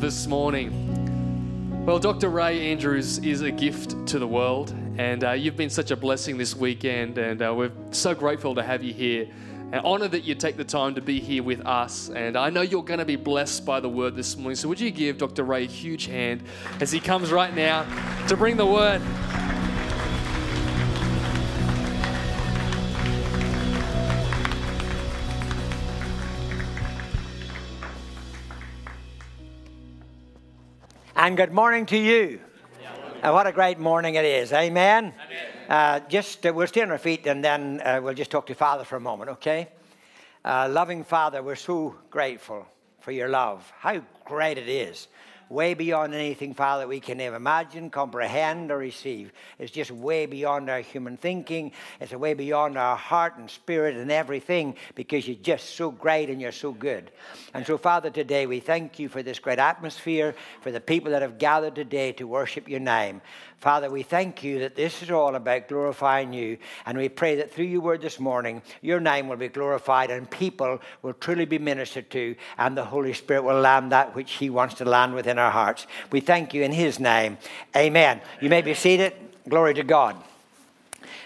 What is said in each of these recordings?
this morning. Well, Dr. Ray Andrews is a gift to the world, and uh, you've been such a blessing this weekend, and uh, we're so grateful to have you here. And honored that you take the time to be here with us. And I know you're going to be blessed by the word this morning. So, would you give Dr. Ray a huge hand as he comes right now to bring the word? And good morning to you. Uh, what a great morning it is. Amen. Uh, just uh, we'll stay on our feet and then uh, we'll just talk to Father for a moment, okay? Uh, loving Father, we're so grateful for your love. How great it is way beyond anything, Father, we can ever imagine, comprehend, or receive. It's just way beyond our human thinking. It's way beyond our heart and spirit and everything because you're just so great and you're so good. And so, Father, today we thank you for this great atmosphere, for the people that have gathered today to worship your name. Father, we thank you that this is all about glorifying you. And we pray that through your word this morning, your name will be glorified and people will truly be ministered to, and the Holy Spirit will land that which he wants to land within our hearts. We thank you in his name. Amen. You may be seated. Glory to God.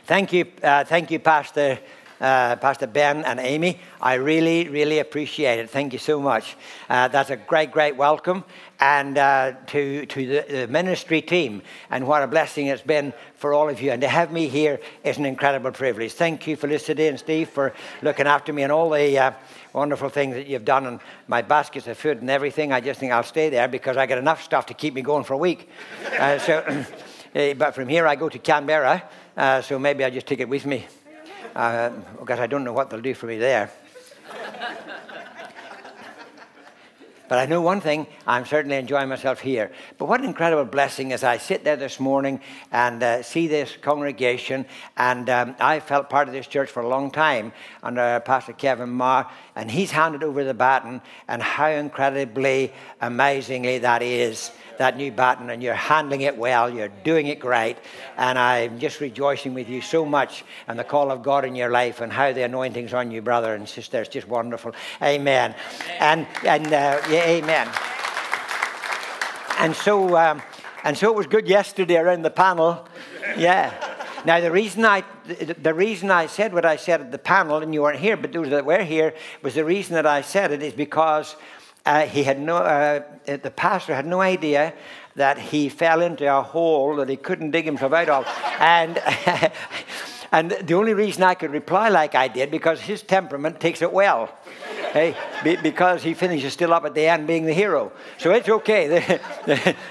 Thank you, uh, thank you, Pastor. Uh, Pastor Ben and Amy. I really, really appreciate it. Thank you so much. Uh, that's a great, great welcome. And uh, to, to the, the, ministry team, and what a blessing it's been for all of you. And to have me here is an incredible privilege. Thank you, Felicity and Steve, for looking after me and all the uh, wonderful things that you've done and my baskets of food and everything. I just think I'll stay there because I got enough stuff to keep me going for a week. Uh, so, eh, but from here I go to Canberra, uh, so maybe I'll just take it with me uh, because I don't know what they'll do for me there. But I know one thing, I'm certainly enjoying myself here. But what an incredible blessing as I sit there this morning and uh, see this congregation. And um, I felt part of this church for a long time under Pastor Kevin Marr, and he's handed over the baton, and how incredibly amazingly that is that new baton and you're handling it well. You're doing it great. And I'm just rejoicing with you so much and the call of God in your life and how the anointing's on you, brother and sister. It's just wonderful. Amen. And, and uh, yeah, amen. And so, um, and so it was good yesterday around the panel. Yeah. Now, the reason, I, the reason I said what I said at the panel, and you weren't here, but those that were here, was the reason that I said it is because uh, he had no, uh, the pastor had no idea that he fell into a hole that he couldn't dig himself out of. and, and the only reason I could reply like I did, because his temperament takes it well. Hey, because he finishes still up at the end being the hero. So it's okay.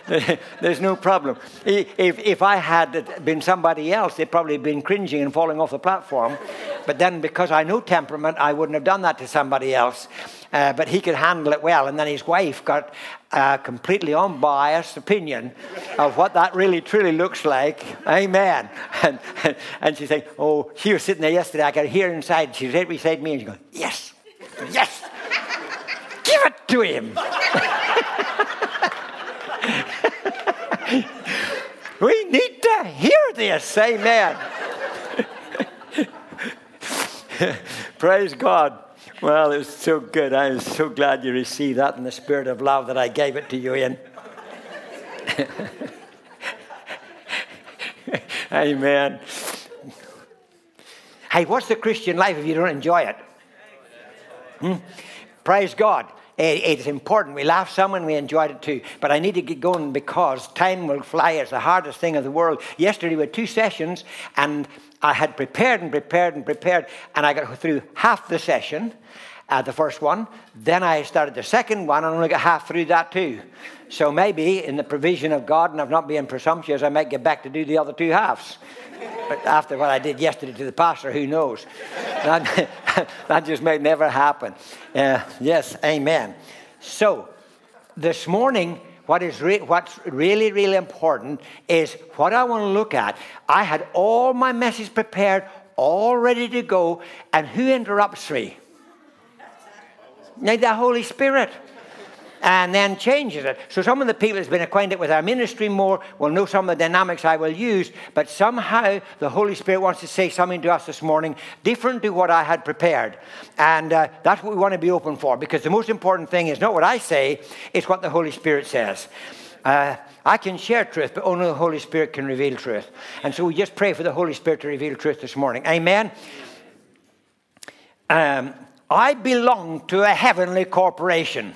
There's no problem. If, if I had been somebody else, they'd probably been cringing and falling off the platform. But then, because I know temperament, I wouldn't have done that to somebody else. Uh, but he could handle it well. And then his wife got a completely unbiased opinion of what that really truly looks like. Amen. And, and she said, Oh, she was sitting there yesterday. I could hear inside. She was right beside me and she goes, Yes, yes, give it to him. we need to hear this. Amen. Praise God. Well, it was so good. I am so glad you received that in the spirit of love that I gave it to you in. Amen. Hey, what's the Christian life if you don't enjoy it? Hmm? Praise God. It's important. We laugh some and we enjoyed it too. But I need to get going because time will fly. It's the hardest thing in the world. Yesterday we had two sessions and I had prepared and prepared and prepared, and I got through half the session, uh, the first one. Then I started the second one, and only got half through that too. So maybe in the provision of God, and of not being presumptuous, I might get back to do the other two halves. But after what I did yesterday to the pastor, who knows? That, that just may never happen. Uh, yes, amen. So this morning, what is re- what's really, really important is what I want to look at. I had all my message prepared, all ready to go, and who interrupts me? Now, the Holy Spirit. and then changes it. So some of the people that's been acquainted with our ministry more will know some of the dynamics I will use, but somehow the Holy Spirit wants to say something to us this morning different to what I had prepared. And uh, that's what we want to be open for because the most important thing is not what I say, it's what the Holy Spirit says. Uh, I can share truth, but only the Holy Spirit can reveal truth. And so we just pray for the Holy Spirit to reveal truth this morning. Amen. Um, I belong to a heavenly corporation.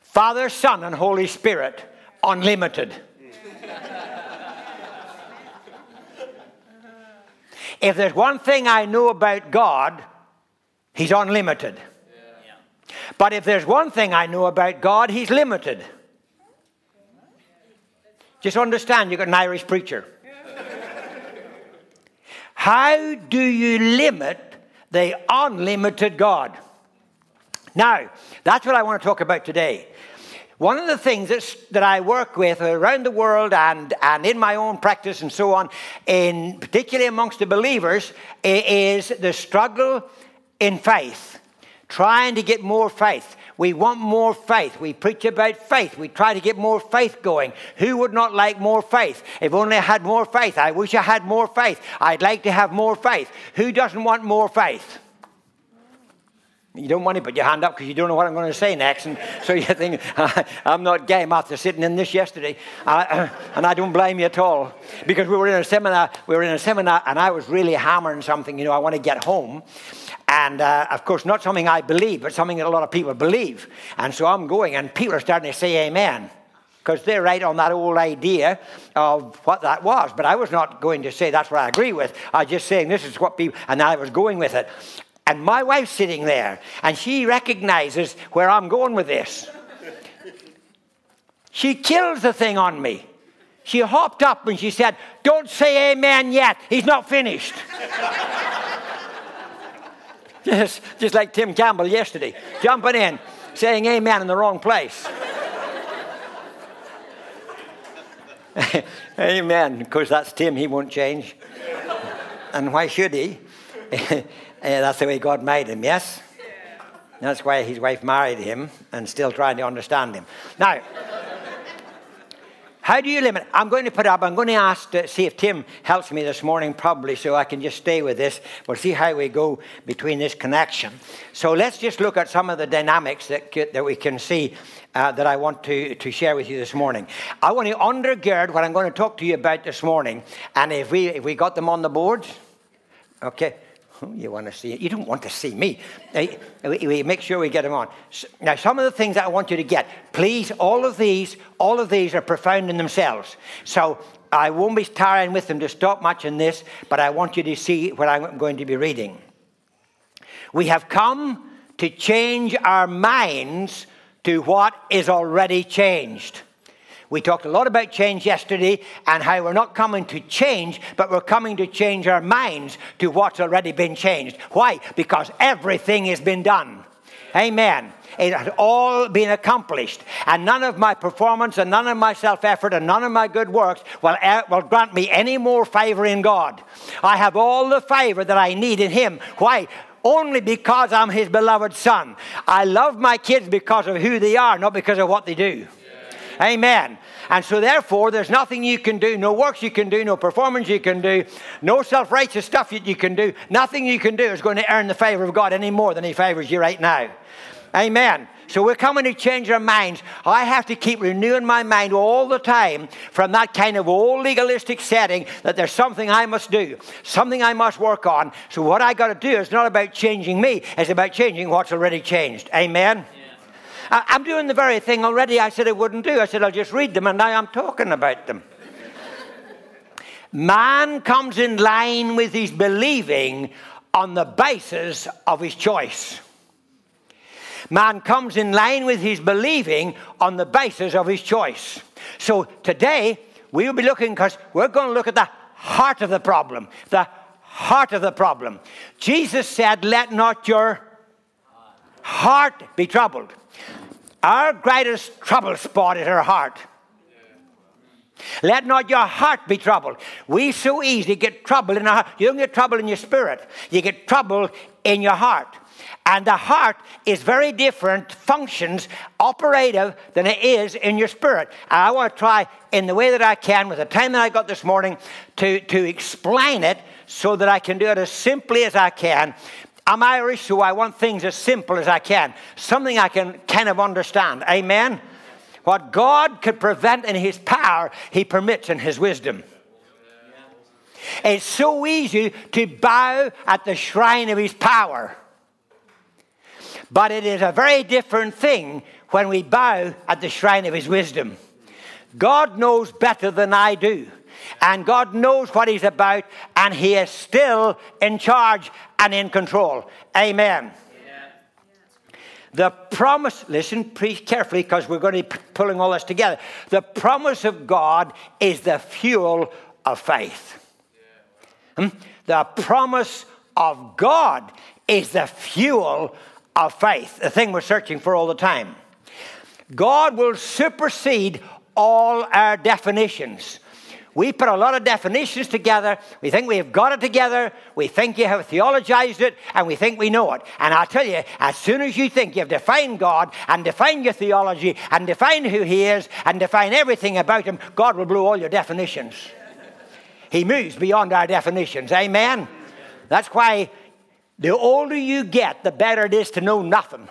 Father, Son, and Holy Spirit, unlimited. if there's one thing I know about God, He's unlimited. But if there's one thing I know about God, He's limited. Just understand, you've got an Irish preacher. How do you limit the unlimited God? Now, that's what I want to talk about today. One of the things that I work with around the world and, and in my own practice and so on, in particularly amongst the believers, is the struggle in faith, trying to get more faith. We want more faith. We preach about faith. We try to get more faith going. Who would not like more faith? If only I had more faith. I wish I had more faith. I'd like to have more faith. Who doesn't want more faith? You don't want to put your hand up because you don't know what I'm going to say next. And so you think, I'm not game after sitting in this yesterday. Uh, and I don't blame you at all. Because we were in a seminar, we were in a seminar and I was really hammering something, you know, I want to get home. And uh, of course, not something I believe, but something that a lot of people believe. And so I'm going and people are starting to say amen because they're right on that old idea of what that was. But I was not going to say that's what I agree with. I was just saying this is what people, and I was going with it. And my wife's sitting there, and she recognizes where I'm going with this. She kills the thing on me. She hopped up and she said, Don't say amen yet. He's not finished. just, just like Tim Campbell yesterday, jumping in, saying amen in the wrong place. amen. Of course, that's Tim. He won't change. And why should he? Uh, that's the way God made him, yes? That's why his wife married him and still trying to understand him. Now, how do you limit? I'm going to put up, I'm going to ask to see if Tim helps me this morning, probably, so I can just stay with this. We'll see how we go between this connection. So let's just look at some of the dynamics that, that we can see uh, that I want to, to share with you this morning. I want to undergird what I'm going to talk to you about this morning. And if we, if we got them on the board, okay. You want to see? You don't want to see me. We make sure we get them on. Now, some of the things that I want you to get, please, all of these, all of these are profound in themselves. So I won't be tiring with them to stop much in this, but I want you to see what I'm going to be reading. We have come to change our minds to what is already changed. We talked a lot about change yesterday and how we're not coming to change, but we're coming to change our minds to what's already been changed. Why? Because everything has been done. Amen. It has all been accomplished. And none of my performance and none of my self effort and none of my good works will, will grant me any more favor in God. I have all the favor that I need in Him. Why? Only because I'm His beloved Son. I love my kids because of who they are, not because of what they do. Amen. And so, therefore, there's nothing you can do, no works you can do, no performance you can do, no self righteous stuff that you can do. Nothing you can do is going to earn the favor of God any more than He favors you right now. Amen. So we're coming to change our minds. I have to keep renewing my mind all the time from that kind of old legalistic setting that there's something I must do, something I must work on. So what I got to do is not about changing me, it's about changing what's already changed. Amen. I'm doing the very thing already I said I wouldn't do. I said I'll just read them, and now I'm talking about them. Man comes in line with his believing on the basis of his choice. Man comes in line with his believing on the basis of his choice. So today, we will be looking, because we're going to look at the heart of the problem. The heart of the problem. Jesus said, Let not your heart be troubled. Our greatest trouble spot is our heart. Let not your heart be troubled. We so easily get trouble in our heart. You don't get trouble in your spirit, you get trouble in your heart. And the heart is very different functions, operative, than it is in your spirit. And I want to try, in the way that I can, with the time that I got this morning, to, to explain it so that I can do it as simply as I can. I'm Irish, so I want things as simple as I can, something I can kind of understand. Amen? What God could prevent in His power, He permits in His wisdom. It's so easy to bow at the shrine of His power. But it is a very different thing when we bow at the shrine of His wisdom. God knows better than I do. And God knows what He's about, and He is still in charge and in control. Amen. The promise, listen carefully because we're going to be pulling all this together. The promise of God is the fuel of faith. Hmm? The promise of God is the fuel of faith, the thing we're searching for all the time. God will supersede all our definitions. We put a lot of definitions together. We think we have got it together. We think you have theologized it, and we think we know it. And i tell you, as soon as you think you've defined God and defined your theology and defined who He is and defined everything about Him, God will blow all your definitions. He moves beyond our definitions. Amen? That's why the older you get, the better it is to know nothing.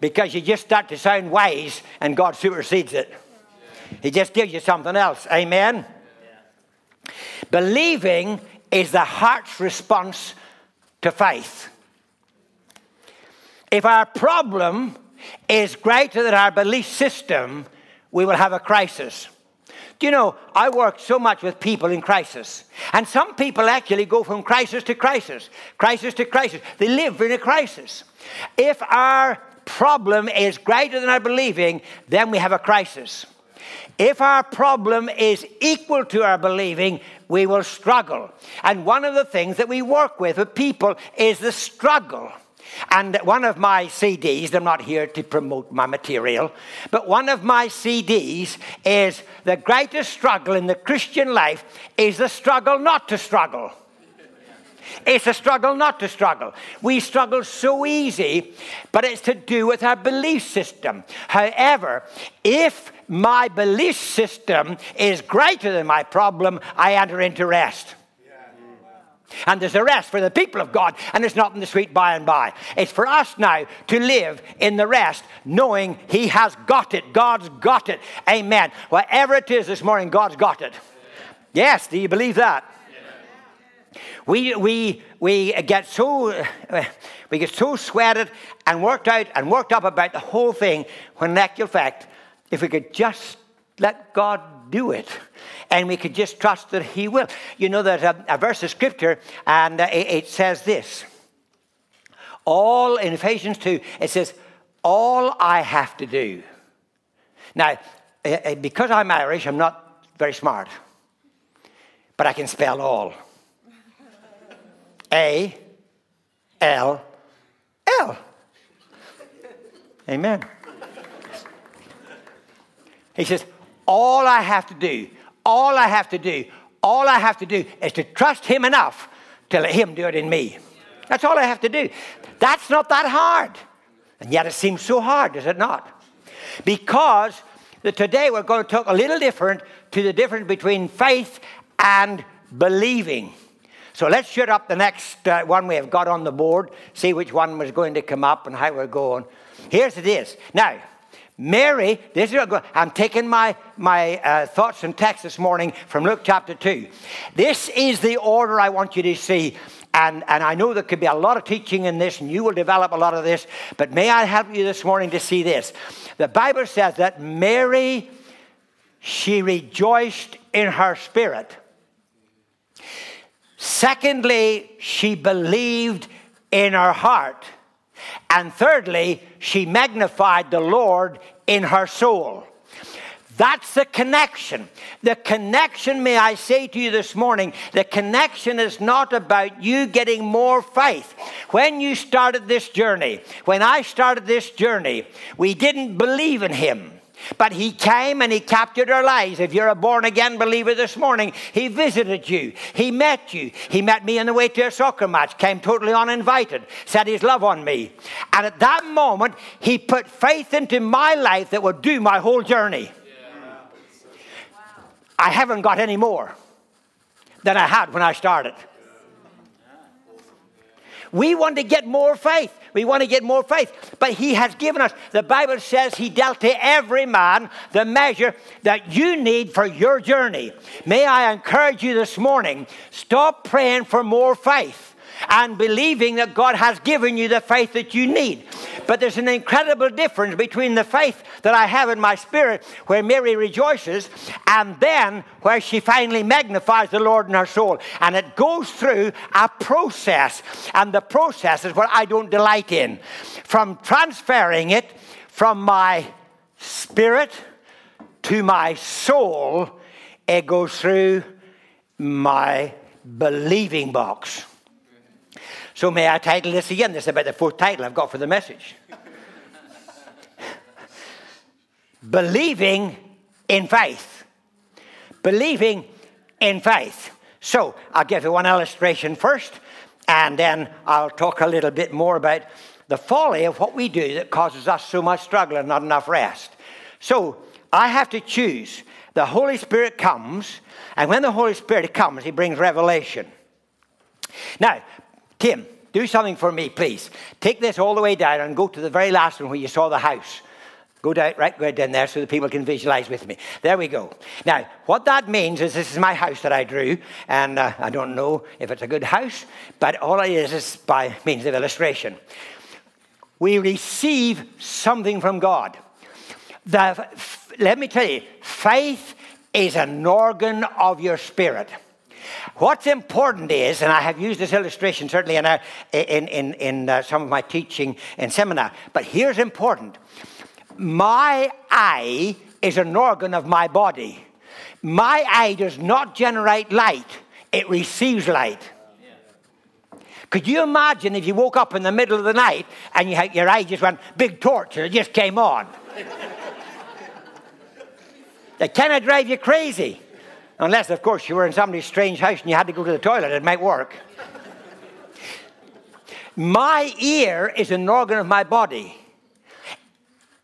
Because you just start to sound wise and God supersedes it. He just gives you something else. Amen? Believing is the heart's response to faith. If our problem is greater than our belief system, we will have a crisis. Do you know, I work so much with people in crisis. And some people actually go from crisis to crisis, crisis to crisis. They live in a crisis. If our problem is greater than our believing, then we have a crisis. If our problem is equal to our believing, we will struggle. And one of the things that we work with with people is the struggle. And one of my CDs, I'm not here to promote my material, but one of my CDs is the greatest struggle in the Christian life is the struggle not to struggle. It's a struggle not to struggle. We struggle so easy, but it's to do with our belief system. However, if my belief system is greater than my problem, I enter into rest. And there's a rest for the people of God, and it's not in the sweet by and by. It's for us now to live in the rest, knowing He has got it. God's got it. Amen. Whatever it is this morning, God's got it. Yes, do you believe that? We, we, we get so we get so sweated and worked out and worked up about the whole thing when in actual fact, if we could just let God do it and we could just trust that He will. You know, there's a, a verse of scripture, and it, it says this. All in Ephesians 2, it says, All I have to do. Now, uh, uh, because I'm Irish, I'm not very smart, but I can spell all. A L L. Amen. He says, All I have to do all I have to do, all I have to do is to trust Him enough to let Him do it in me. That's all I have to do. That's not that hard. And yet it seems so hard, does it not? Because today we're going to talk a little different to the difference between faith and believing. So let's shut up the next uh, one we have got on the board, see which one was going to come up and how we're going. Here's it is. Now, Mary, this is I'm taking my, my uh, thoughts and text this morning from Luke chapter 2. This is the order I want you to see. And, and I know there could be a lot of teaching in this, and you will develop a lot of this, but may I help you this morning to see this? The Bible says that Mary, she rejoiced in her spirit. Secondly, she believed in her heart. And thirdly, she magnified the Lord in her soul. That's the connection. The connection, may I say to you this morning, the connection is not about you getting more faith. When you started this journey, when I started this journey, we didn't believe in Him. But he came and he captured our lives. If you're a born again believer this morning, he visited you. He met you. He met me on the way to a soccer match, came totally uninvited, said his love on me. And at that moment, he put faith into my life that would do my whole journey. I haven't got any more than I had when I started. We want to get more faith. We want to get more faith. But He has given us, the Bible says He dealt to every man the measure that you need for your journey. May I encourage you this morning stop praying for more faith and believing that God has given you the faith that you need. But there's an incredible difference between the faith that I have in my spirit, where Mary rejoices, and then where she finally magnifies the Lord in her soul. And it goes through a process, and the process is what I don't delight in. From transferring it from my spirit to my soul, it goes through my believing box. So may I title this again? This is about the fourth title I've got for the message. Believing in faith. Believing in faith. So I'll give you one illustration first, and then I'll talk a little bit more about the folly of what we do that causes us so much struggle and not enough rest. So I have to choose. The Holy Spirit comes, and when the Holy Spirit comes, He brings revelation. Now, Tim, do something for me, please. Take this all the way down and go to the very last one where you saw the house. Go down, right, go down there so the people can visualize with me. There we go. Now, what that means is this is my house that I drew, and uh, I don't know if it's a good house, but all it is is by means of illustration. We receive something from God. The, let me tell you, faith is an organ of your spirit. What's important is, and I have used this illustration certainly in, our, in, in, in uh, some of my teaching and seminar, but here's important. My eye is an organ of my body. My eye does not generate light, it receives light. Could you imagine if you woke up in the middle of the night and you your eye just went big torch and it just came on? that kind of drive you crazy. Unless, of course, you were in somebody's strange house and you had to go to the toilet, it might work. my ear is an organ of my body.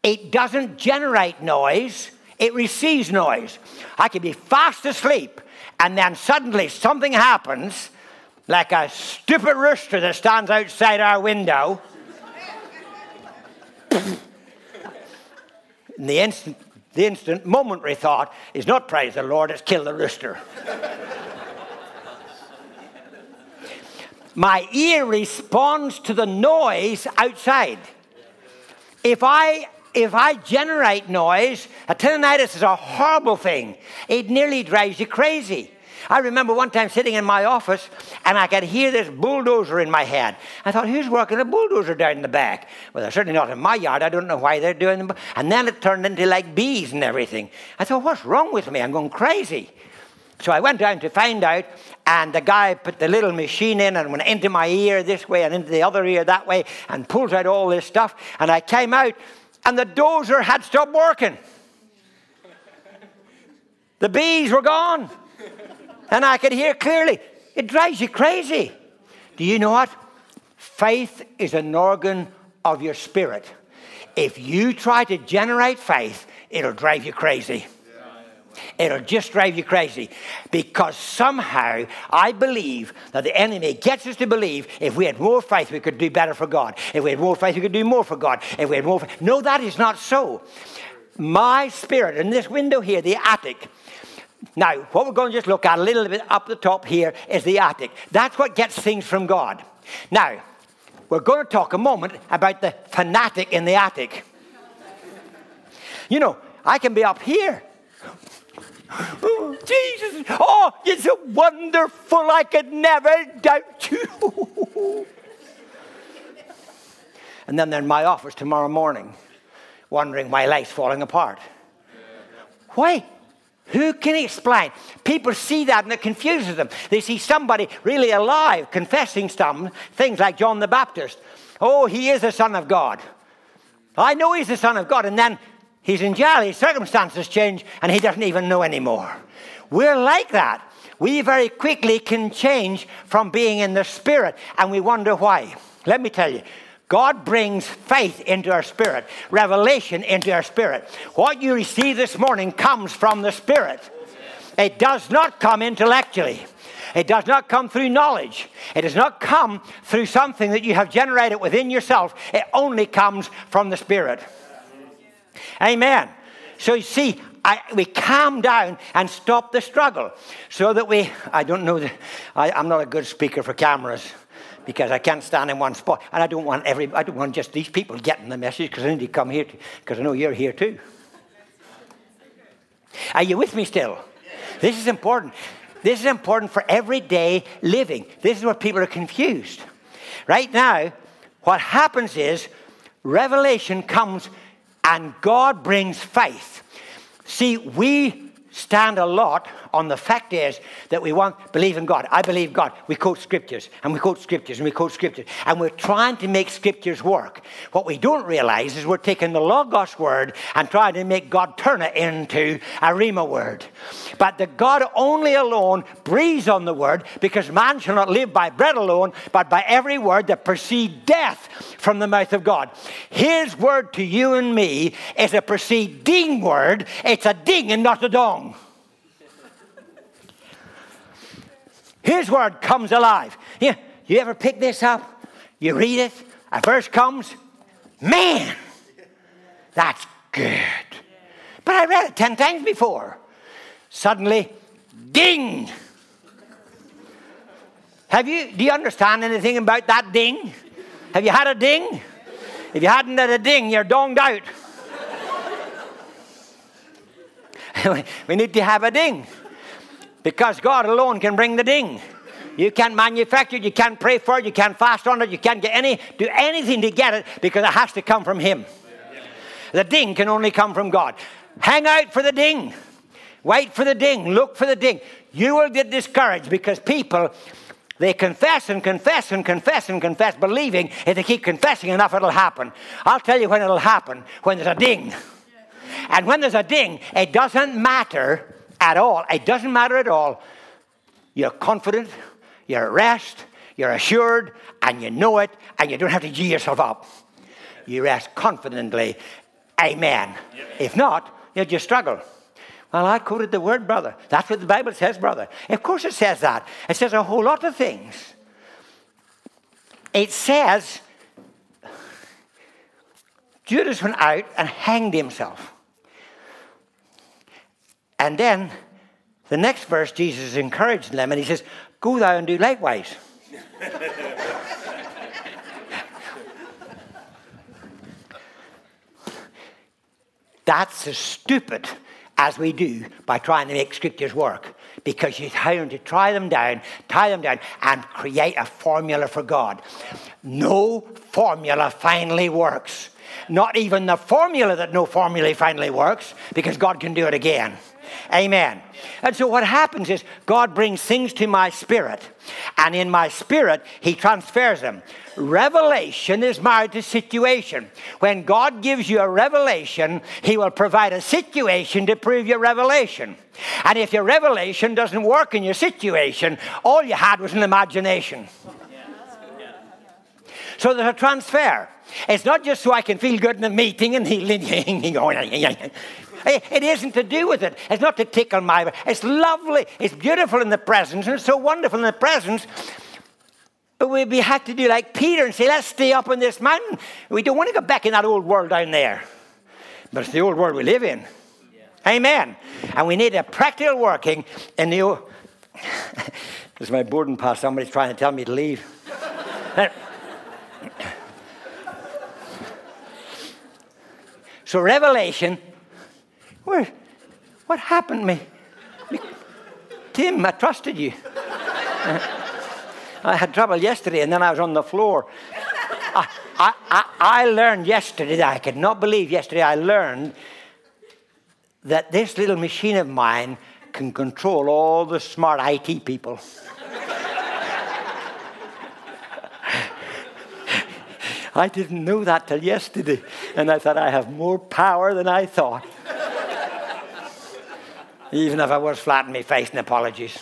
It doesn't generate noise, it receives noise. I could be fast asleep, and then suddenly something happens, like a stupid rooster that stands outside our window. In the instant the instant, momentary thought is not praise the Lord, it's kill the rooster. My ear responds to the noise outside. If I if I generate noise, a tinnitus is a horrible thing. It nearly drives you crazy. I remember one time sitting in my office and I could hear this bulldozer in my head. I thought, who's working a bulldozer down in the back? Well, they're certainly not in my yard. I don't know why they're doing them. And then it turned into like bees and everything. I thought, what's wrong with me? I'm going crazy. So I went down to find out, and the guy put the little machine in and went into my ear this way and into the other ear that way and pulled out all this stuff. And I came out, and the dozer had stopped working. The bees were gone and I could hear clearly. It drives you crazy. Do you know what? Faith is an organ of your spirit. If you try to generate faith, it'll drive you crazy. It'll just drive you crazy because somehow I believe that the enemy gets us to believe if we had more faith, we could do better for God. If we had more faith, we could do more for God. If we had more faith. No, that is not so. My spirit, in this window here, the attic, now, what we're going to just look at a little bit up the top here is the attic. That's what gets things from God. Now, we're going to talk a moment about the fanatic in the attic. You know, I can be up here. Oh, Jesus, oh, you're so wonderful, I could never doubt you. and then they're in my office tomorrow morning, wondering why life's falling apart. Why? Who can explain? People see that and it confuses them. They see somebody really alive confessing some things like John the Baptist. Oh, he is the Son of God. I know he's the Son of God. And then He's in jail, his circumstances change, and he doesn't even know anymore. We're like that. We very quickly can change from being in the spirit, and we wonder why. Let me tell you. God brings faith into our spirit, revelation into our spirit. What you receive this morning comes from the spirit. It does not come intellectually. It does not come through knowledge. It does not come through something that you have generated within yourself. It only comes from the Spirit. Amen. So you see, I, we calm down and stop the struggle so that we, I don't know, I, I'm not a good speaker for cameras because I can't stand in one spot. And I don't want every, I don't want just these people getting the message because I need to come here because I know you're here too. Are you with me still? This is important. This is important for everyday living. This is where people are confused. Right now, what happens is revelation comes and God brings faith. See, we stand a lot on the fact is that we want believe in God. I believe God. We quote scriptures and we quote scriptures and we quote scriptures and we're trying to make scriptures work. What we don't realize is we're taking the Logos word and trying to make God turn it into a rhema word. But the God only alone breathes on the word because man shall not live by bread alone, but by every word that proceeds death from the mouth of God. His word to you and me is a proceeding word. It's a ding and not a dong. His word comes alive. You, you ever pick this up? You read it, a verse comes, man, that's good. But I read it 10 times before. Suddenly, ding. Have you, do you understand anything about that ding? Have you had a ding? If you hadn't had a ding, you're donged out. we need to have a ding because God alone can bring the ding. You can't manufacture it, you can't pray for it, you can't fast on it, you can't get any do anything to get it because it has to come from Him. The ding can only come from God. Hang out for the ding. Wait for the ding. Look for the ding. You will get discouraged because people they confess and confess and confess and confess, believing if they keep confessing enough, it'll happen. I'll tell you when it'll happen when there's a ding. And when there's a ding, it doesn't matter at all. It doesn't matter at all. You're confident, you're at rest, you're assured, and you know it, and you don't have to gee yourself up. You rest confidently. Amen. If not, you'll just struggle. Well, I quoted the word, brother. That's what the Bible says, brother. Of course, it says that. It says a whole lot of things. It says Judas went out and hanged himself. And then the next verse, Jesus encouraged them and he says, Go thou and do likewise. That's as stupid as we do by trying to make scriptures work because you're trying to try them down, tie them down, and create a formula for God. No formula finally works. Not even the formula that no formula finally works because God can do it again. Amen. And so what happens is God brings things to my spirit, and in my spirit, He transfers them. Revelation is married to situation. When God gives you a revelation, He will provide a situation to prove your revelation. And if your revelation doesn't work in your situation, all you had was an imagination. So there's a transfer. It's not just so I can feel good in a meeting and healing. It isn't to do with it. It's not to tickle my. It's lovely. It's beautiful in the presence, and it's so wonderful in the presence. But we, have to do like Peter and say, let's stay up on this mountain. We don't want to go back in that old world down there. But it's the old world we live in. Yeah. Amen. And we need a practical working in the old. this is my boarding pass. Somebody's trying to tell me to leave. so, Revelation where, what happened to me? Tim, I trusted you. Uh, I had trouble yesterday and then I was on the floor. I, I, I, I learned yesterday, I could not believe yesterday, I learned that this little machine of mine can control all the smart IT people. I didn't know that till yesterday. And I thought, I have more power than I thought. Even if I was flat in my face, and apologies.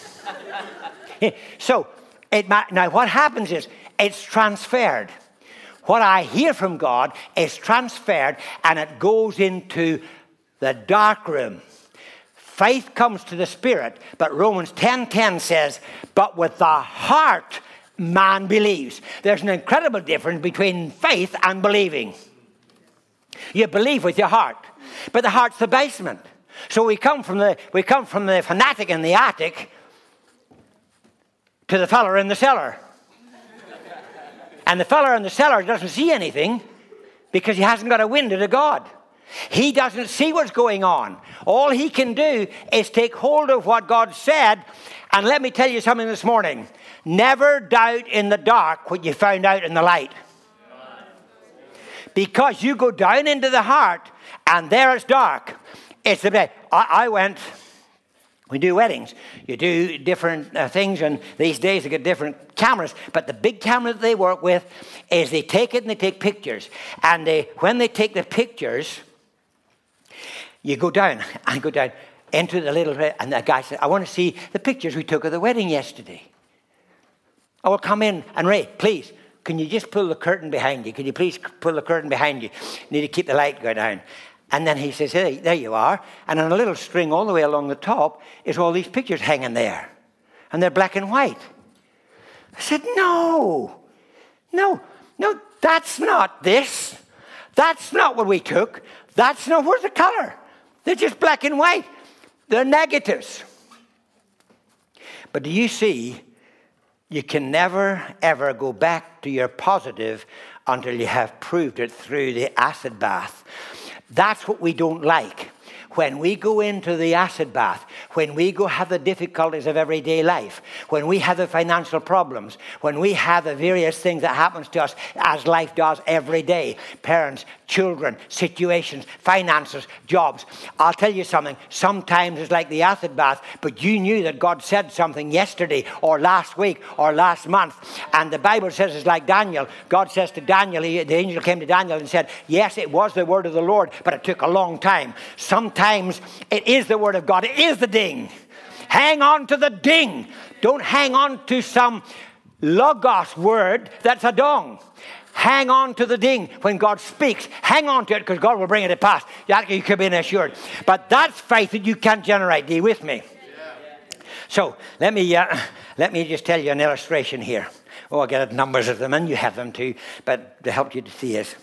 so, it, now what happens is it's transferred. What I hear from God is transferred and it goes into the dark room. Faith comes to the spirit, but Romans 10:10 10, says, "But with the heart man believes." There's an incredible difference between faith and believing. You believe with your heart, but the heart's the basement. So we come from the we come from the fanatic in the attic to the feller in the cellar. And the feller in the cellar doesn't see anything because he hasn't got a window to God. He doesn't see what's going on. All he can do is take hold of what God said. And let me tell you something this morning never doubt in the dark what you found out in the light. Because you go down into the heart and there it's dark. It's the day. I, I went we do weddings. You do different uh, things, and these days they get different cameras. But the big camera that they work with is they take it and they take pictures. And they, when they take the pictures, you go down and go down into the little, and the guy said, I want to see the pictures we took of the wedding yesterday. I will come in and Ray, please, can you just pull the curtain behind you? Can you please pull the curtain behind you? you need to keep the light going down. And then he says, hey, there you are. And on a little string all the way along the top is all these pictures hanging there. And they're black and white. I said, no, no, no, that's not this. That's not what we took. That's not, where's the color? They're just black and white. They're negatives. But do you see, you can never, ever go back to your positive until you have proved it through the acid bath. That's what we don't like. When we go into the acid bath, when we go have the difficulties of everyday life, when we have the financial problems, when we have the various things that happens to us as life does every day, parents, children, situations, finances, jobs. I'll tell you something. Sometimes it's like the acid bath, but you knew that God said something yesterday or last week or last month. And the Bible says it's like Daniel. God says to Daniel, the angel came to Daniel and said, Yes, it was the word of the Lord, but it took a long time. Sometimes it is the word of God, it is the ding. Hang on to the ding. Don't hang on to some logos word that's a dong. Hang on to the ding when God speaks. Hang on to it because God will bring it to pass. You can be assured. But that's faith that you can't generate. You with me? Yeah. So let me uh, let me just tell you an illustration here. Oh, I get numbers of them, and you have them too. But to help you to see it.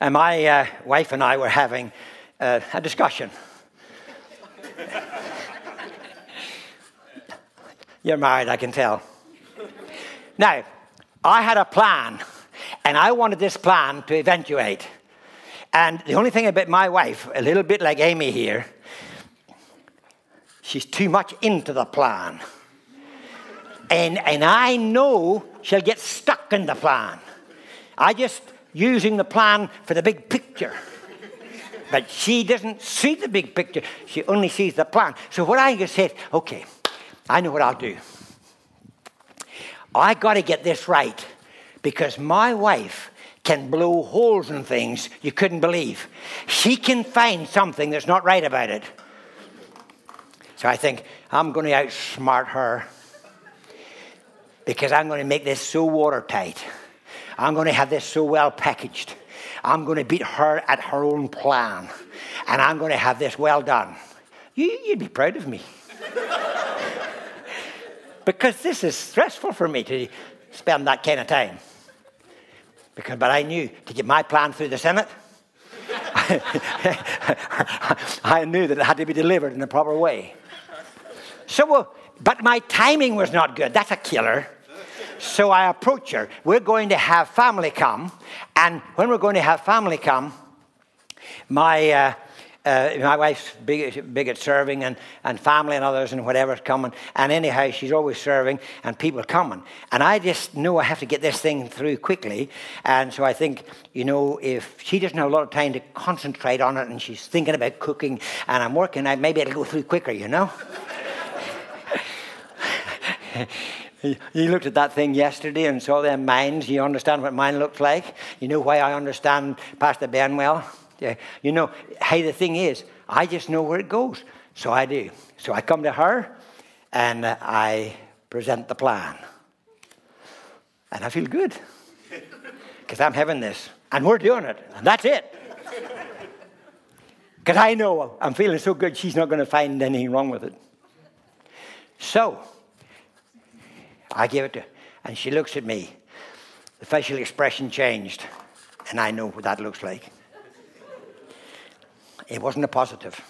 and my uh, wife and I were having uh, a discussion. You're married, I can tell. Now, I had a plan, and I wanted this plan to eventuate. And the only thing about my wife, a little bit like Amy here, she's too much into the plan. And, and I know she'll get stuck in the plan. I just using the plan for the big picture. But she doesn't see the big picture. She only sees the plan. So what I just said, okay, I know what I'll do. I got to get this right because my wife can blow holes in things you couldn't believe. She can find something that's not right about it. So I think I'm going to outsmart her because I'm going to make this so watertight. I'm going to have this so well packaged. I'm going to beat her at her own plan. And I'm going to have this well done. You, would be proud of me because this is stressful for me to spend that kind of time. Because, but I knew to get my plan through the Senate, I knew that it had to be delivered in the proper way. So, uh, but my timing was not good. That's a killer. So I approach her. We're going to have family come, and when we're going to have family come, my uh, uh, my wife's big, big at serving and, and family and others and whatever's coming. And anyhow, she's always serving and people coming. And I just know I have to get this thing through quickly. And so I think, you know, if she doesn't have a lot of time to concentrate on it and she's thinking about cooking and I'm working, I, maybe it'll go through quicker, you know? You looked at that thing yesterday and saw their minds. You understand what mine looks like? You know why I understand Pastor Ben well? Yeah. You know, hey, the thing is, I just know where it goes. So I do. So I come to her and uh, I present the plan. And I feel good because I'm having this and we're doing it. And that's it. Because I know I'm feeling so good, she's not going to find anything wrong with it. So, I give it to her, and she looks at me. The facial expression changed, and I know what that looks like. It wasn't a positive.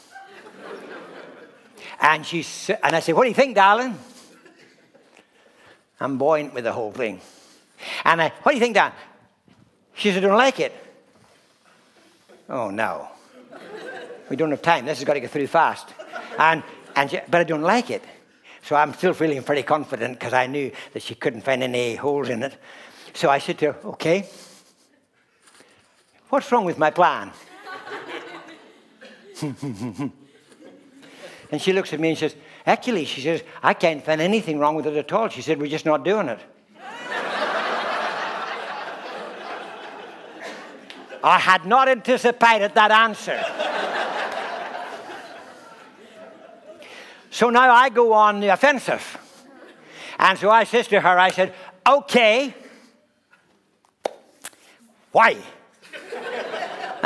and, she, and I said, What do you think, darling? I'm buoyant with the whole thing. And I, What do you think, darling? She said, I don't like it. Oh, no. We don't have time. This has got to get through fast. And, and she, but I don't like it. So I'm still feeling pretty confident because I knew that she couldn't find any holes in it. So I said to her, Okay, what's wrong with my plan? and she looks at me and says, Actually, she says, I can't find anything wrong with it at all. She said, We're just not doing it. I had not anticipated that answer. So now I go on the offensive. And so I says to her, I said, okay, why?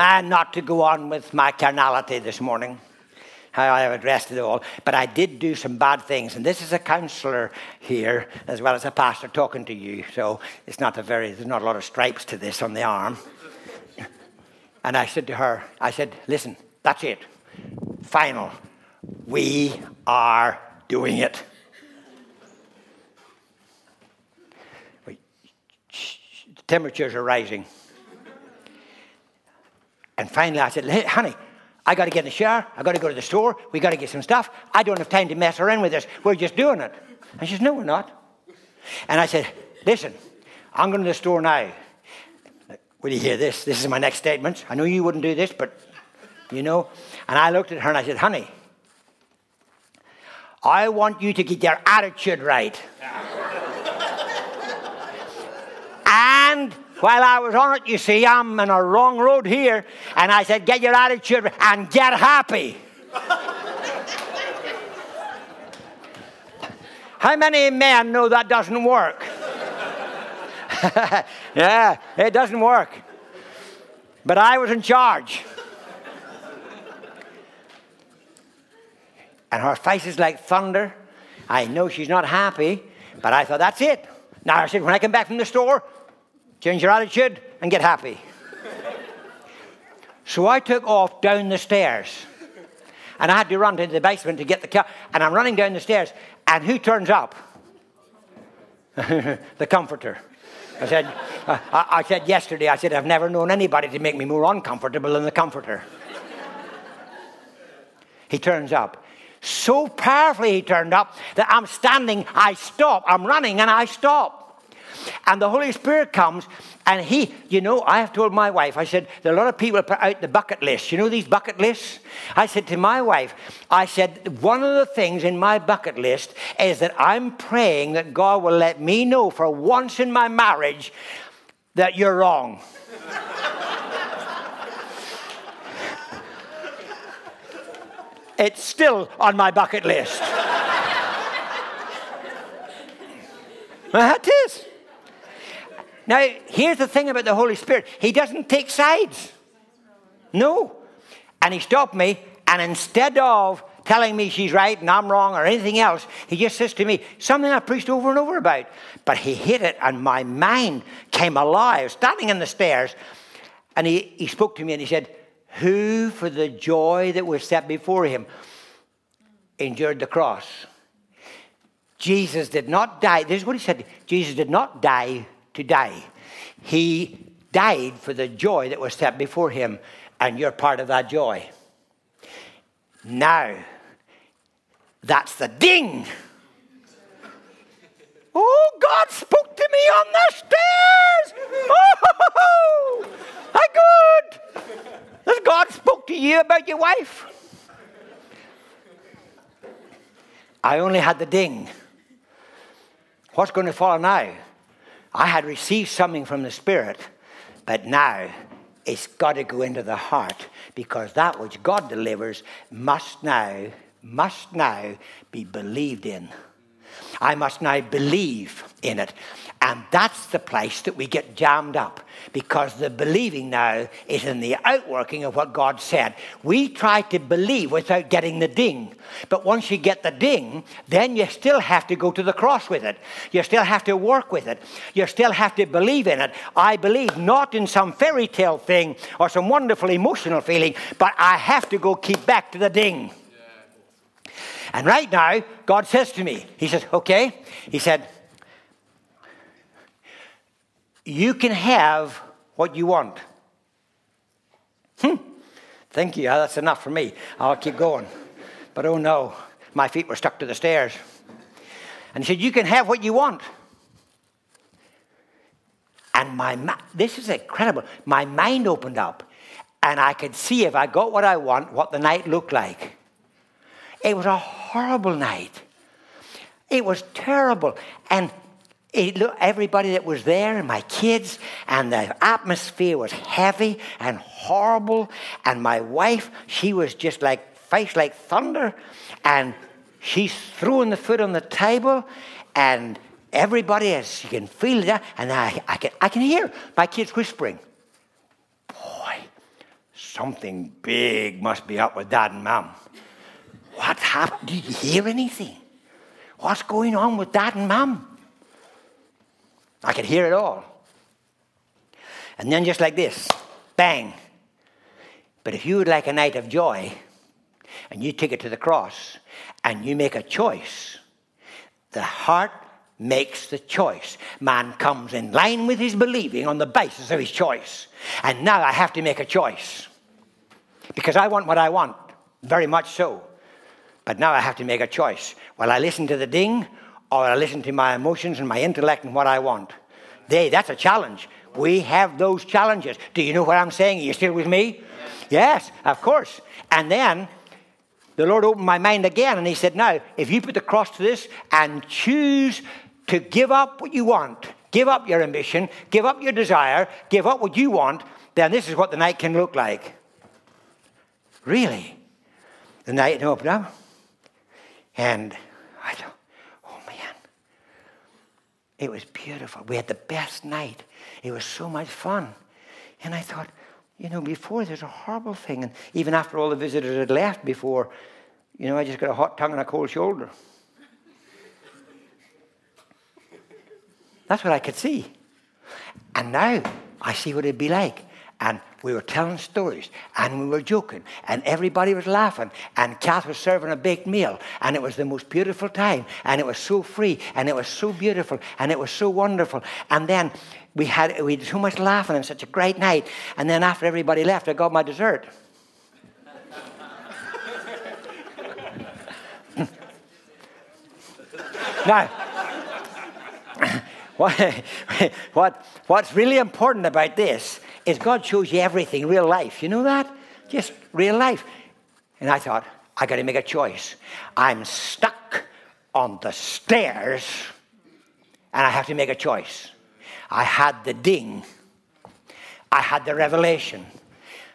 And not to go on with my carnality this morning, how I have addressed it all. But I did do some bad things. And this is a counselor here, as well as a pastor talking to you. So it's not a very, there's not a lot of stripes to this on the arm. And I said to her, I said, listen, that's it. Final. We are doing it. Temperatures are rising. And finally, I said, hey, honey, I got to get in the shower. I got to go to the store. We got to get some stuff. I don't have time to mess around with this. We're just doing it. And she says, no, we're not. And I said, listen, I'm going to the store now. Will you hear this? This is my next statement. I know you wouldn't do this, but you know. And I looked at her and I said, honey, I want you to get your attitude right. and while I was on it, you see, I'm in a wrong road here, and I said, Get your attitude and get happy. How many men know that doesn't work? yeah, it doesn't work. But I was in charge. and her face is like thunder. I know she's not happy, but I thought, that's it. Now I said, when I come back from the store, change your attitude and get happy. so I took off down the stairs. And I had to run to the basement to get the car. And I'm running down the stairs. And who turns up? the comforter. I said, I, I, said yesterday, I said, I've never known anybody to make me more uncomfortable than the comforter. he turns up. So powerfully he turned up that I'm standing, I stop, I'm running, and I stop. And the Holy Spirit comes, and He, you know, I have told my wife, I said, there are a lot of people put out the bucket list. You know these bucket lists? I said to my wife, I said, one of the things in my bucket list is that I'm praying that God will let me know for once in my marriage that you're wrong. It's still on my bucket list. that is. Now, here's the thing about the Holy Spirit He doesn't take sides. No. And He stopped me, and instead of telling me she's right and I'm wrong or anything else, He just says to me something I preached over and over about. But He hit it, and my mind came alive, standing in the stairs. And He, he spoke to me and He said, who, for the joy that was set before him, endured the cross. Jesus did not die. This is what he said Jesus did not die to die, he died for the joy that was set before him, and you're part of that joy. Now, that's the ding. Oh, God spoke to me on the stairs. Oh, how good. Has God spoke to you about your wife? I only had the ding. What's going to follow now? I had received something from the Spirit, but now it's got to go into the heart because that which God delivers must now, must now be believed in. I must now believe in it. And that's the place that we get jammed up because the believing now is in the outworking of what God said. We try to believe without getting the ding. But once you get the ding, then you still have to go to the cross with it. You still have to work with it. You still have to believe in it. I believe not in some fairy tale thing or some wonderful emotional feeling, but I have to go keep back to the ding. And right now, God says to me, He says, okay. He said, you can have what you want. Hmm. Thank you. That's enough for me. I'll keep going. But oh no, my feet were stuck to the stairs. And he said, You can have what you want. And my this is incredible. My mind opened up, and I could see if I got what I want, what the night looked like. It was a horrible night. It was terrible. And it, everybody that was there, and my kids, and the atmosphere was heavy and horrible. And my wife, she was just like face like thunder, and she's throwing the food on the table, and everybody, as you can feel that, and I, I, can, I can hear my kids whispering, Boy, something big must be up with dad and mom. What happened? Did you hear anything? What's going on with dad and mom? I could hear it all. And then just like this, bang. But if you would like a night of joy, and you take it to the cross, and you make a choice, the heart makes the choice. Man comes in line with his believing on the basis of his choice. And now I have to make a choice. Because I want what I want, very much so. But now I have to make a choice. Will I listen to the ding or I listen to my emotions and my intellect and what I want. They, that's a challenge. We have those challenges. Do you know what I'm saying? Are you still with me? Yes, yes of course. And then the Lord opened my mind again and He said, Now, if you put the cross to this and choose to give up what you want, give up your ambition, give up your desire, give up what you want, then this is what the night can look like. Really? The night opened up. And I thought, it was beautiful. We had the best night. It was so much fun. And I thought, you know, before there's a horrible thing. And even after all the visitors had left before, you know, I just got a hot tongue and a cold shoulder. That's what I could see. And now I see what it'd be like. And we were telling stories and we were joking and everybody was laughing and Kath was serving a baked meal and it was the most beautiful time and it was so free and it was so beautiful and it was so wonderful and then we had we had so much laughing and such a great night and then after everybody left I got my dessert. now what, what, what's really important about this is God shows you everything, real life. You know that? Just real life. And I thought, I got to make a choice. I'm stuck on the stairs and I have to make a choice. I had the ding, I had the revelation.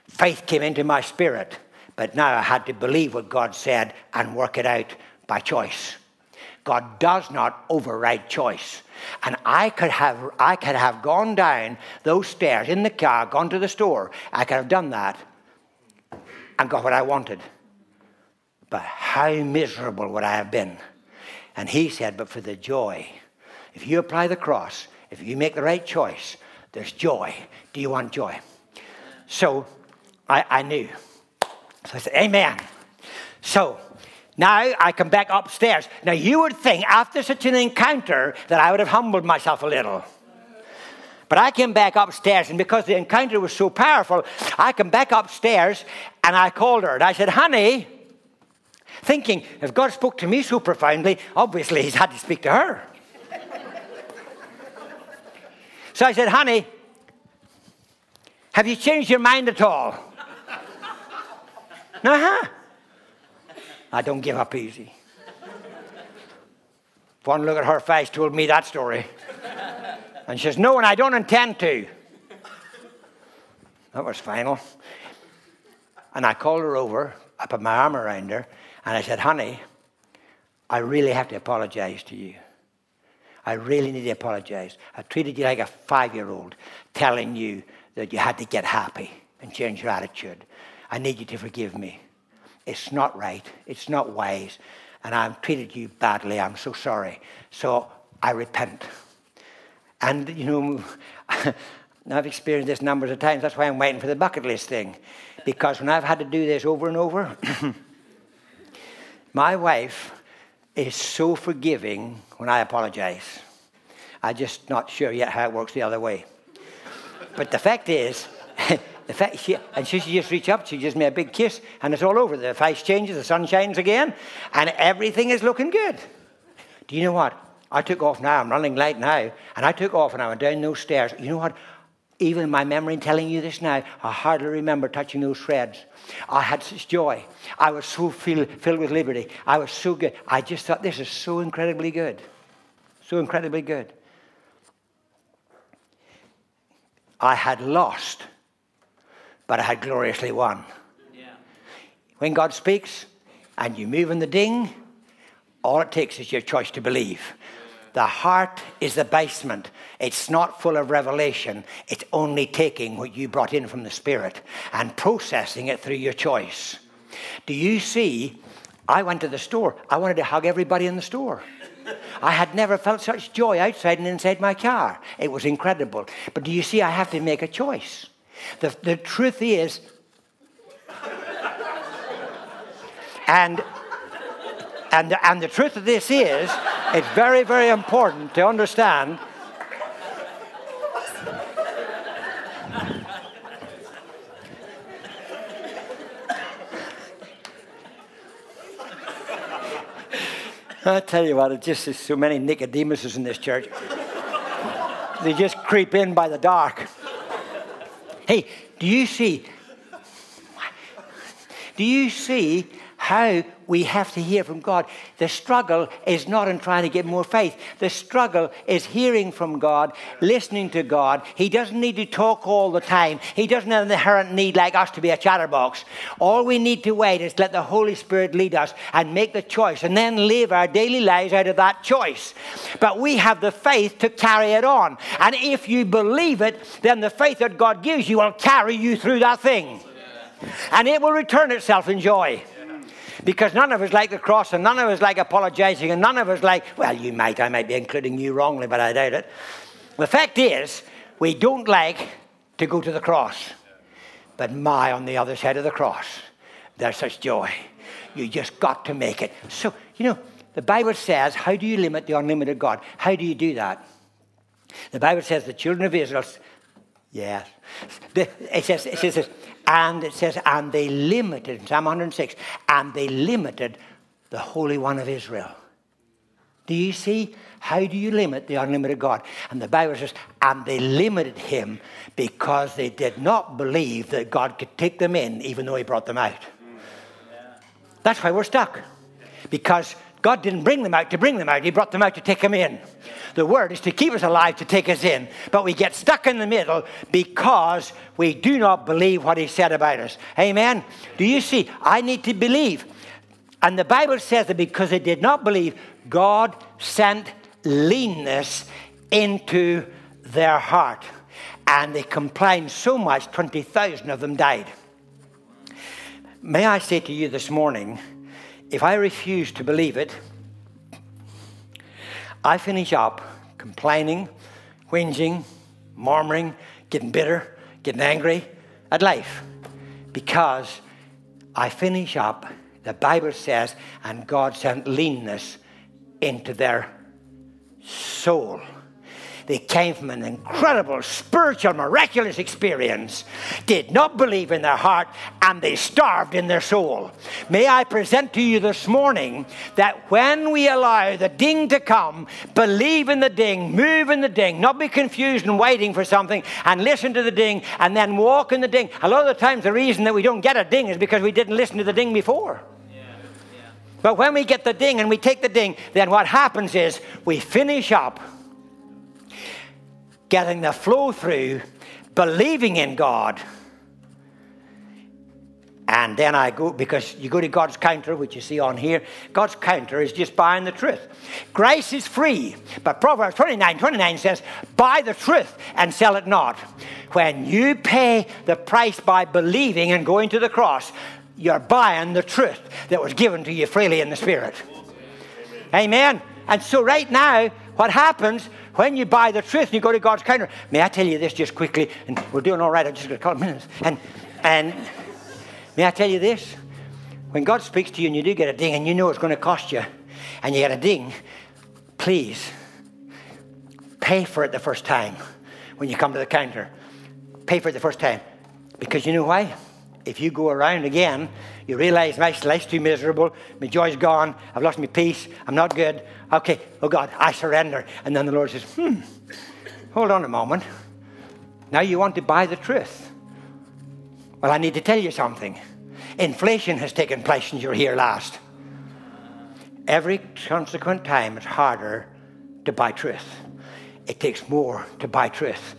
Faith came into my spirit, but now I had to believe what God said and work it out by choice. God does not override choice. And I could have I could have gone down those stairs in the car, gone to the store. I could have done that and got what I wanted. But how miserable would I have been? And he said, But for the joy, if you apply the cross, if you make the right choice, there's joy. Do you want joy? So I, I knew. So I said, Amen. So now I come back upstairs. Now you would think after such an encounter that I would have humbled myself a little. But I came back upstairs, and because the encounter was so powerful, I came back upstairs and I called her and I said, Honey, thinking if God spoke to me so profoundly, obviously He's had to speak to her. so I said, Honey, have you changed your mind at all? uh huh. I don't give up easy. One look at her face told me that story. and she says, No, and I don't intend to. That was final. And I called her over, I put my arm around her, and I said, Honey, I really have to apologize to you. I really need to apologize. I treated you like a five year old, telling you that you had to get happy and change your attitude. I need you to forgive me. It's not right, it's not wise, and I've treated you badly. I'm so sorry. So I repent. And, you know, I've experienced this numbers of times. That's why I'm waiting for the bucket list thing. Because when I've had to do this over and over, my wife is so forgiving when I apologize. I'm just not sure yet how it works the other way. But the fact is, the fact she, and she, she just reach up, she gives me a big kiss, and it's all over. The face changes, the sun shines again, and everything is looking good. Do you know what? I took off now, I'm running late now, and I took off and I went down those stairs. You know what? Even my memory in telling you this now, I hardly remember touching those shreds. I had such joy. I was so feel, filled with liberty. I was so good. I just thought, this is so incredibly good. So incredibly good. I had lost, but I had gloriously won. Yeah. When God speaks and you move in the ding, all it takes is your choice to believe. The heart is the basement. It's not full of revelation. It's only taking what you brought in from the Spirit and processing it through your choice. Do you see? I went to the store. I wanted to hug everybody in the store. I had never felt such joy outside and inside my car. It was incredible. But do you see? I have to make a choice. The, the truth is, and and the, and the truth of this is, it's very, very important to understand. I tell you what, it just is so many Nicodemuses in this church. they just creep in by the dark. Hey, do you see? Do you see how we have to hear from God. The struggle is not in trying to get more faith. The struggle is hearing from God, listening to God. He doesn't need to talk all the time. He doesn't have an inherent need like us to be a chatterbox. All we need to wait is let the Holy Spirit lead us and make the choice and then live our daily lives out of that choice. But we have the faith to carry it on. And if you believe it, then the faith that God gives you will carry you through that thing. And it will return itself in joy. Because none of us like the cross and none of us like apologizing and none of us like, well, you might, I might be including you wrongly, but I doubt it. The fact is, we don't like to go to the cross. But my, on the other side of the cross, there's such joy. You just got to make it. So, you know, the Bible says, how do you limit the unlimited God? How do you do that? The Bible says the children of Israel, yes. It says, it says and it says, and they limited, in Psalm 106, and they limited the Holy One of Israel. Do you see? How do you limit the unlimited God? And the Bible says, and they limited him because they did not believe that God could take them in even though he brought them out. That's why we're stuck. Because God didn't bring them out to bring them out, He brought them out to take them in. The word is to keep us alive, to take us in. But we get stuck in the middle because we do not believe what He said about us. Amen? Do you see? I need to believe. And the Bible says that because they did not believe, God sent leanness into their heart. And they complained so much, 20,000 of them died. May I say to you this morning, if I refuse to believe it, I finish up complaining, whinging, murmuring, getting bitter, getting angry at life because I finish up, the Bible says, and God sent leanness into their soul. They came from an incredible spiritual, miraculous experience, did not believe in their heart, and they starved in their soul. May I present to you this morning that when we allow the ding to come, believe in the ding, move in the ding, not be confused and waiting for something, and listen to the ding, and then walk in the ding. A lot of the times, the reason that we don't get a ding is because we didn't listen to the ding before. But when we get the ding and we take the ding, then what happens is we finish up getting the flow through, believing in God. And then I go, because you go to God's counter, which you see on here. God's counter is just buying the truth. Grace is free, but Proverbs 29 29 says, Buy the truth and sell it not. When you pay the price by believing and going to the cross, you're buying the truth that was given to you freely in the Spirit. Amen. And so, right now, what happens when you buy the truth and you go to God's counter? May I tell you this just quickly? And we're doing all right. I'm just going to call minutes. And, and may I tell you this? When God speaks to you and you do get a ding and you know it's going to cost you, and you get a ding, please pay for it the first time when you come to the counter. Pay for it the first time. Because you know why? if you go around again, you realize my life's too miserable, my joy's gone, I've lost my peace, I'm not good. Okay, oh God, I surrender. And then the Lord says, hmm, hold on a moment. Now you want to buy the truth. Well, I need to tell you something. Inflation has taken place since you were here last. Every consequent time, it's harder to buy truth. It takes more to buy truth.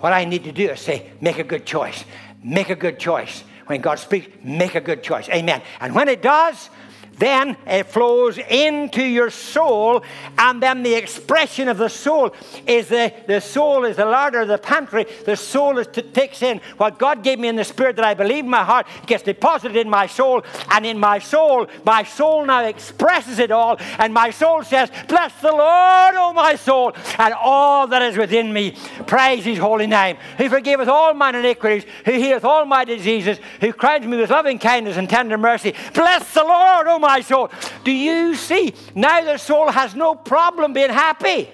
What I need to do is say, make a good choice. Make a good choice when God speaks, make a good choice. Amen. And when it does, then it flows into your soul, and then the expression of the soul is the, the soul is the larder of the pantry. The soul is to, takes in what God gave me in the spirit that I believe in my heart, gets deposited in my soul, and in my soul, my soul now expresses it all, and my soul says, Bless the Lord, O my soul, and all that is within me. Praise his holy name, who forgiveth all mine iniquities, who healeth all my diseases, who crowns me with loving kindness and tender mercy. Bless the Lord, O my my soul. Do you see? Now the soul has no problem being happy.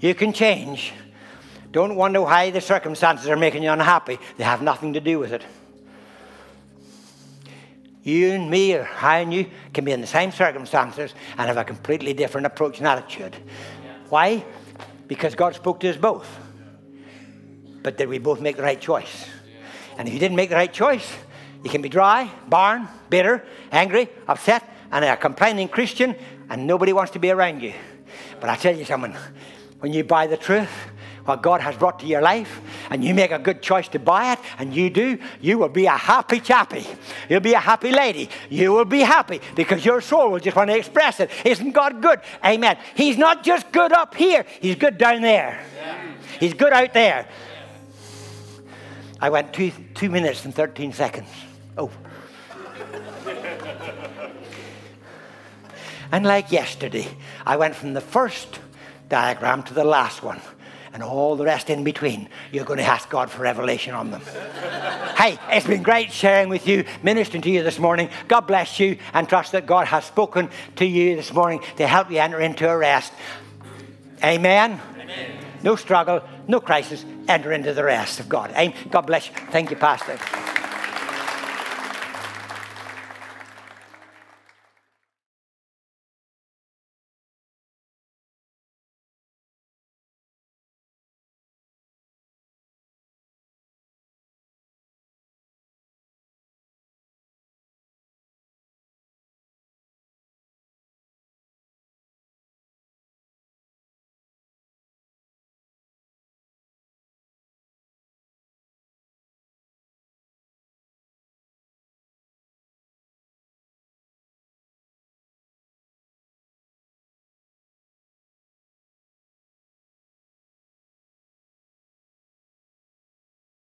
You can change. Don't wonder why the circumstances are making you unhappy. They have nothing to do with it. You and me, or I and you, can be in the same circumstances and have a completely different approach and attitude. Why? Because God spoke to us both. But did we both make the right choice? And if you didn't make the right choice, you can be dry, barren, bitter, angry, upset, and a complaining Christian, and nobody wants to be around you. But I tell you something when you buy the truth, what God has brought to your life, and you make a good choice to buy it, and you do, you will be a happy chappy. You'll be a happy lady. You will be happy because your soul will just want to express it. Isn't God good? Amen. He's not just good up here, He's good down there. He's good out there. I went two, two minutes and 13 seconds. Oh. and like yesterday, I went from the first diagram to the last one and all the rest in between. You're going to ask God for revelation on them. hey, it's been great sharing with you, ministering to you this morning. God bless you and trust that God has spoken to you this morning to help you enter into a rest. Amen. Amen. No struggle, no crisis. Enter into the rest of God. Amen. God bless you. Thank you, Pastor.